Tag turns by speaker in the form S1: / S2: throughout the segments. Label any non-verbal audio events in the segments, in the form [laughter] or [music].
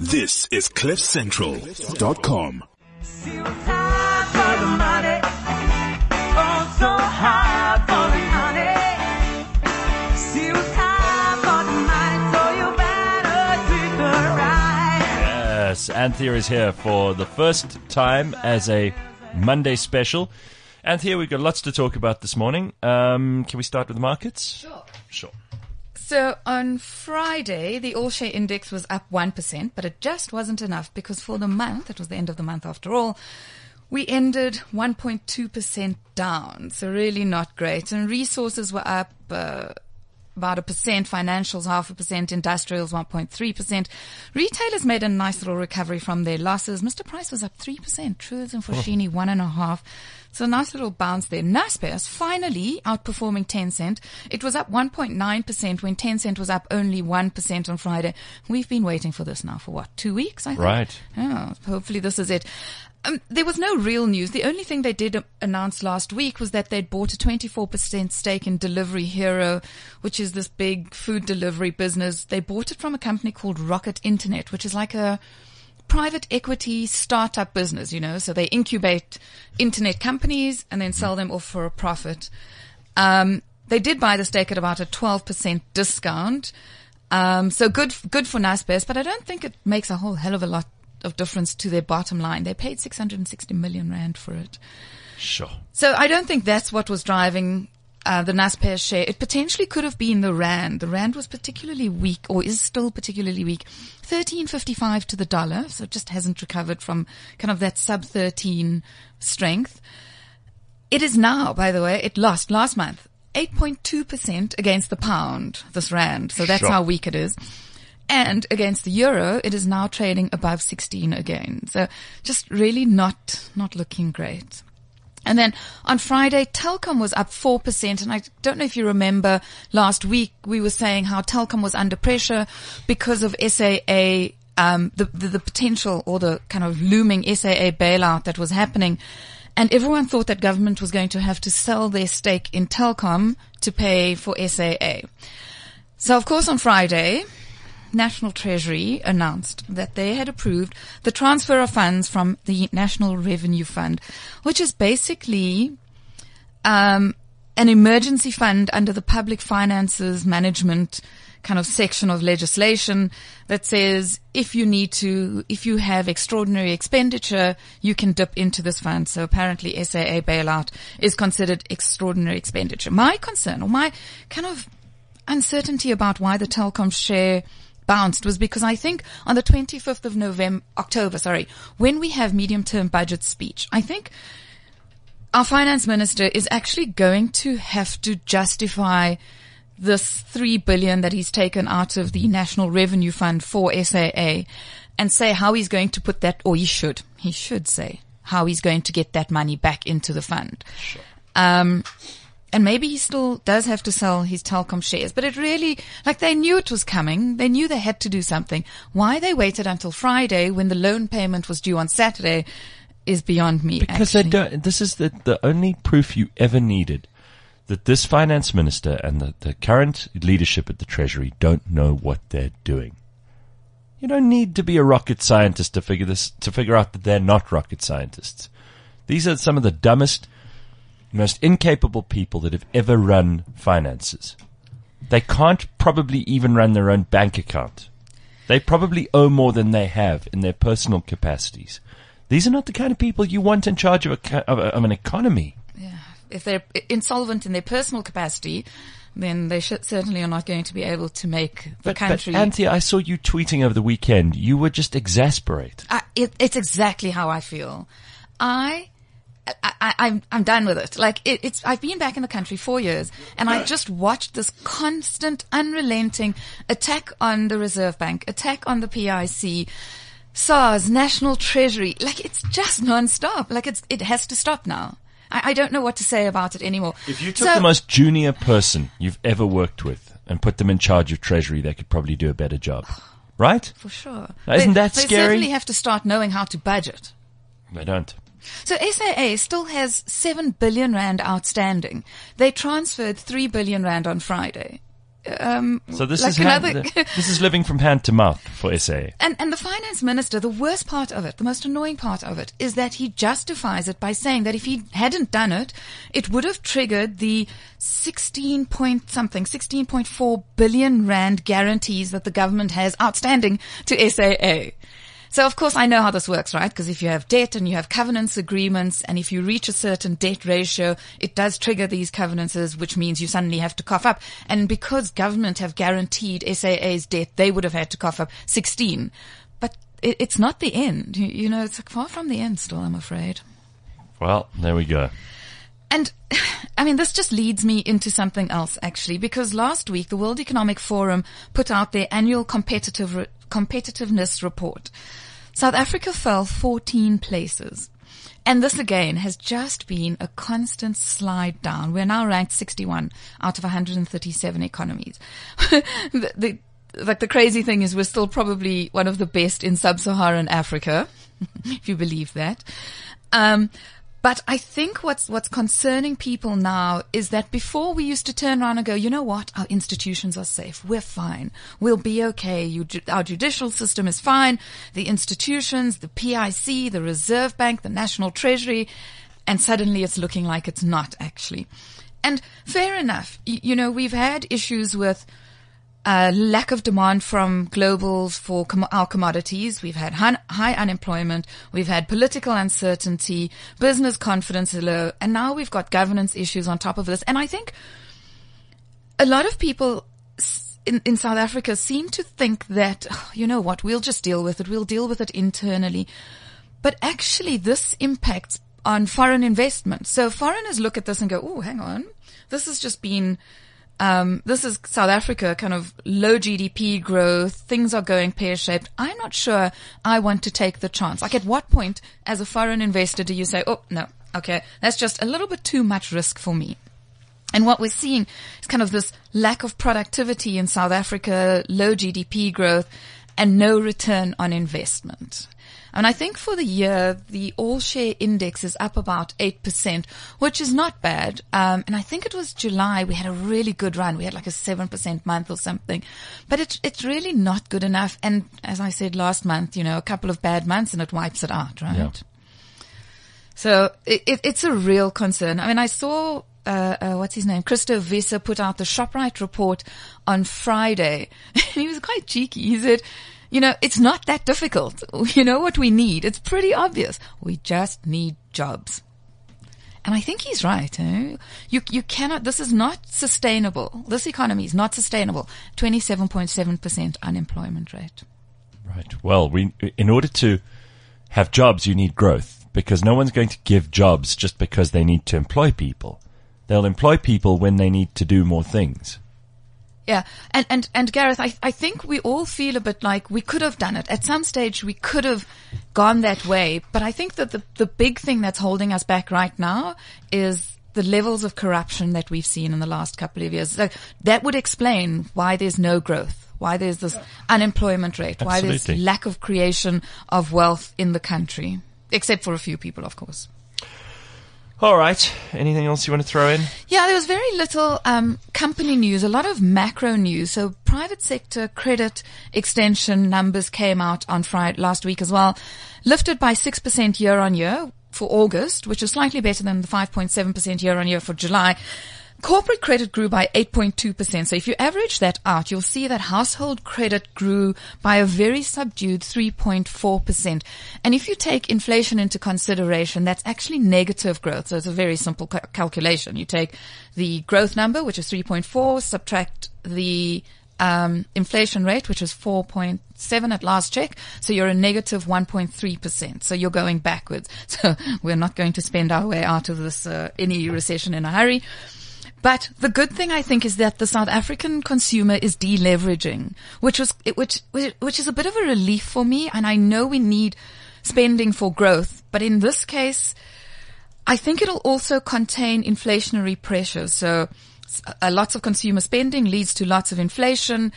S1: This is CliffCentral.com.
S2: Yes, Anthea is here for the first time as a Monday special. Anthea, we've got lots to talk about this morning. Um, can we start with the markets?
S3: Sure.
S2: Sure.
S3: So on Friday, the All Share Index was up 1%, but it just wasn't enough because for the month, it was the end of the month after all, we ended 1.2% down. So really not great. And resources were up, uh, about a percent, financials half a percent, industrials 1.3%. Retailers made a nice little recovery from their losses. Mr. Price was up 3%, Truworths and Foschini oh. one and a half. So a nice little bounce there. Naspers finally outperforming Tencent. It was up 1.9% when Tencent was up only 1% on Friday. We've been waiting for this now for what, two weeks, I think?
S2: Right.
S3: Oh, hopefully this is it. Um, there was no real news. The only thing they did uh, announce last week was that they'd bought a 24% stake in Delivery Hero, which is this big food delivery business. They bought it from a company called Rocket Internet, which is like a private equity startup business, you know, so they incubate internet companies and then sell them off for a profit. Um, they did buy the stake at about a 12% discount. Um, so good, good for Naspers, but I don't think it makes a whole hell of a lot of difference to their bottom line. They paid 660 million rand for it.
S2: Sure.
S3: So I don't think that's what was driving uh, the Naspers share. It potentially could have been the rand. The rand was particularly weak, or is still particularly weak. Thirteen fifty-five to the dollar, so it just hasn't recovered from kind of that sub thirteen strength. It is now, by the way, it lost last month. 8.2% against the pound, this rand. So that's
S2: Sure.
S3: how weak it is. And against the euro, it is now trading above 16 again. So just really not, not looking great. And then on Friday, Telkom was up 4%. And I don't know if you remember last week, we were saying how Telkom was under pressure because of SAA, um, the, the, the potential or the kind of looming SAA bailout that was happening. And everyone thought that government was going to have to sell their stake in Telkom to pay for SAA. So of course on Friday, National Treasury announced that they had approved the transfer of funds from the National Revenue Fund, which is basically um, an emergency fund under the Public Finances Management kind of section of legislation that says if you need to, if you have extraordinary expenditure, you can dip into this fund. So apparently SAA bailout is considered extraordinary expenditure. My concern or my kind of uncertainty about why the Telkom share bounced was because I think on the 25th of November, October, sorry, when we have medium term budget speech, I think our finance minister is actually going to have to justify this three billion that he's taken out of the National Revenue Fund for SAA and say how he's going to put that, or he should, he should say how he's going to get that money back into the fund. Um, and maybe he still does have to sell his Telkom shares, but it really, like they knew it was coming. They knew they had to do something. Why they waited until Friday when the loan payment was due on Saturday is beyond me.
S2: Because
S3: actually.
S2: they don't, this is the, the only proof you ever needed that this finance minister and the, the current leadership at the Treasury don't know what they're doing. You don't need to be a rocket scientist to figure this, to figure out that they're not rocket scientists. These are some of the dumbest, most incapable people that have ever run finances. They can't probably even run their own bank account. They probably owe more than they have in their personal capacities. These are not the kind of people you want in charge of, a, of, a, of an economy.
S3: Yeah. If they're insolvent in their personal capacity, then they should, certainly are not going to be able to make the
S2: But,
S3: country.
S2: but Anthea, I saw you tweeting over the weekend. You were just exasperated.
S3: I, it, it's exactly how I feel. I, I, I I'm, I'm done with it. Like it, it's, I've been back in the country four years and I just watched this constant, unrelenting attack on the Reserve Bank, attack on the PIC, SARS, National Treasury. Like it's just non-stop. Like it's, it has to stop now. I, I don't know what to say about it anymore.
S2: If you took
S3: So-
S2: the most junior person you've ever worked with and put them in charge of Treasury, they could probably do a better job. [sighs] Right?
S3: For sure.
S2: Now, isn't
S3: they,
S2: that scary?
S3: they certainly have to start knowing how to budget.
S2: They don't.
S3: So SAA still has 7 billion rand outstanding. They transferred 3 billion rand on Friday. um,
S2: So this
S3: like
S2: is hand, [laughs] this is living from hand to mouth for SA.
S3: And, and the finance minister, the worst part of it, the most annoying part of it, is that he justifies it by saying that if he hadn't done it, it would have triggered the 16 point something, 16.4 billion rand guarantees that the government has outstanding to SAA. So of course I know how this works, right? Because if you have debt and you have covenants agreements and if you reach a certain debt ratio, it does trigger these covenances, which means you suddenly have to cough up. And because government have guaranteed SAA's debt, they would have had to cough up 16. But it, it's not the end. You, you know, it's far from the end still, I'm afraid.
S2: Well, there we go.
S3: And [sighs] I mean, this just leads me into something else actually, because last week the World Economic Forum put out their annual competitive competitiveness report. South Africa fell 14 places. And this again has just been a constant slide down. We're now ranked 61 out of 137 economies. [laughs] the, the, like the crazy thing is we're still probably one of the best in sub-Saharan Africa, [laughs] if you believe that. Um, but I think what's, what's concerning people now is that before we used to turn around and go, you know what? Our institutions are safe. We're fine. We'll be okay. You, our judicial system is fine. The institutions, the PIC, the Reserve Bank, the National Treasury, and suddenly it's looking like it's not actually. And fair enough. You, you know, we've had issues with uh, lack of demand from globals for com- our commodities. We've had hun- high unemployment. We've had political uncertainty, business confidence is low, and now we've got governance issues on top of this. And I think a lot of people in, in South Africa seem to think that, oh, you know what, we'll just deal with it. We'll deal with it internally. But actually this impacts on foreign investment. So foreigners look at this and go, oh, hang on. This has just been um, this is South Africa, kind of low GDP growth. Things are going pear shaped. I'm not sure I want to take the chance. Like, at what point, as a foreign investor, do you say, "Oh no, okay, that's just a little bit too much risk for me"? And what we're seeing is kind of this lack of productivity in South Africa, low GDP growth, and no return on investment. And I think for the year, the all share index is up about 8%, which is not bad. Um, and I think it was July. We had a really good run. We had like a 7% month or something, but it's, it's really not good enough. And as I said last month, you know, a couple of bad months and it wipes it out, right?
S2: Yeah.
S3: So it, it, it's a real concern. I mean, I saw uh, uh, what's his name? Christo Wiese put out the ShopRite report on Friday. [laughs] he was quite cheeky. He said, you know, it's not that difficult. [laughs] You know what we need? It's pretty obvious. We just need jobs. And I think he's right. Eh? You, you cannot, this is not sustainable. This economy is not sustainable. 27.7% unemployment rate.
S2: Right. Well, we, in order to have jobs, you need growth because no one's going to give jobs just because they need to employ people. They'll employ people when they need to do more things.
S3: Yeah. And, and, and Gareth, I, I think we all feel a bit like we could have done it. At some stage, we could have gone that way. But I think that the, the big thing that's holding us back right now is the levels of corruption that we've seen in the last couple of years. So that would explain why there's no growth, why there's this unemployment rate, why there's lack of creation of wealth in the country, except for a few people, of course.
S2: All right. Anything else you want to throw in?
S3: Yeah, there was very little um, company news, a lot of macro news. So private sector credit extension numbers came out on Friday last week as well, lifted by 6% year on year for August, which is slightly better than the 5.7% year on year for July. Corporate credit grew by 8.2%. So if you average that out, you'll see that household credit grew by a very subdued 3.4%. And if you take inflation into consideration, that's actually negative growth. So it's a very simple ca- calculation. You take the growth number, which is 3.4, subtract the um, inflation rate, which is 4.7 at last check. So you're a negative 1.3%. So you're going backwards. [laughs] So we're not going to spend our way out of this, uh, any recession in a hurry. But the good thing I think is that the South African consumer is deleveraging, which was, which, which, is a bit of a relief for me. And I know we need spending for growth, but in this case, I think it'll also contain inflationary pressures. So uh, lots of consumer spending leads to lots of inflation.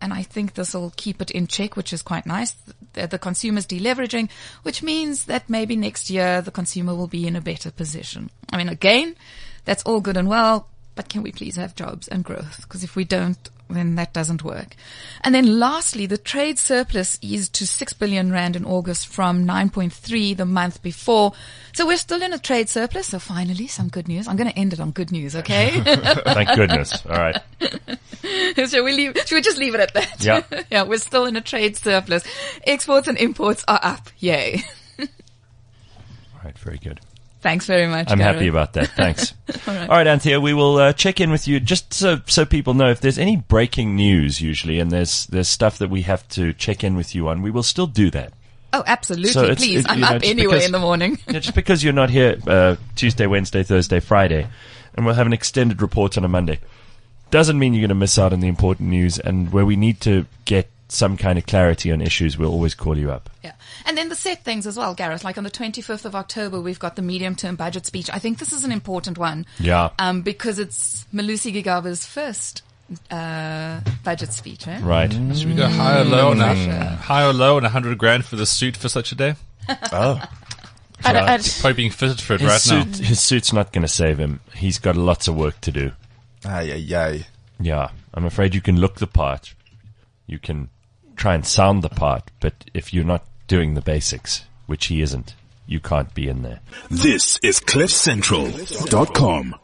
S3: And I think this will keep it in check, which is quite nice. The, the consumer's deleveraging, which means that maybe next year the consumer will be in a better position. I mean, again, that's all good and well, but can we please have jobs and growth? Because if we don't, then that doesn't work. And then lastly, the trade surplus eased to 6 billion rand in August from 9.3 the month before. So we're still in a trade surplus. So finally, some good news. I'm going to end it on good news, okay? [laughs]
S2: Thank goodness. All right. [laughs]
S3: Shall we leave, should we just leave it at that?
S2: Yeah. [laughs]
S3: yeah, we're still in a trade surplus. Exports and imports are up. Yay.
S2: All right. Very good.
S3: Thanks very much.
S2: I'm happy about that. Thanks. [laughs]
S3: All right.
S2: All right, Anthea, we will uh, check in with you just so so people know if there's any breaking news usually, and there's there's stuff that we have to check in with you on. We will still do that.
S3: Oh, absolutely.
S2: So
S3: Please.
S2: it-
S3: I'm
S2: know,
S3: up anyway
S2: because-
S3: in the morning. [laughs]
S2: Just because you're not here uh, Tuesday, Wednesday, Thursday, Friday, and we'll have an extended report on a Monday, doesn't mean you're going to miss out on the important news. And where we need to get some kind of clarity on issues, we'll always call you up.
S3: Yeah. And then the set things as well, Gareth. Like on the 25th of October, we've got the medium term budget speech. I think this is an important one.
S2: Yeah.
S3: Um, because it's Malusi Gigaba's first, uh, budget speech, eh?
S2: Right.
S4: Should we go high or low on a, high or low on a hundred grand for the suit for such a day? [laughs]
S2: Oh.
S3: I don't- I-
S4: Probably being fitted for it
S2: His,
S4: right
S2: suit,
S4: now.
S2: his suit's not going to save him. He's got lots of work to do.
S5: Ay, ay, ay.
S2: Yeah, I'm afraid you can look the part. You can try and sound the part, but if you're not doing the basics, which he isn't, you can't be in there.
S1: This is CliffCentral.com.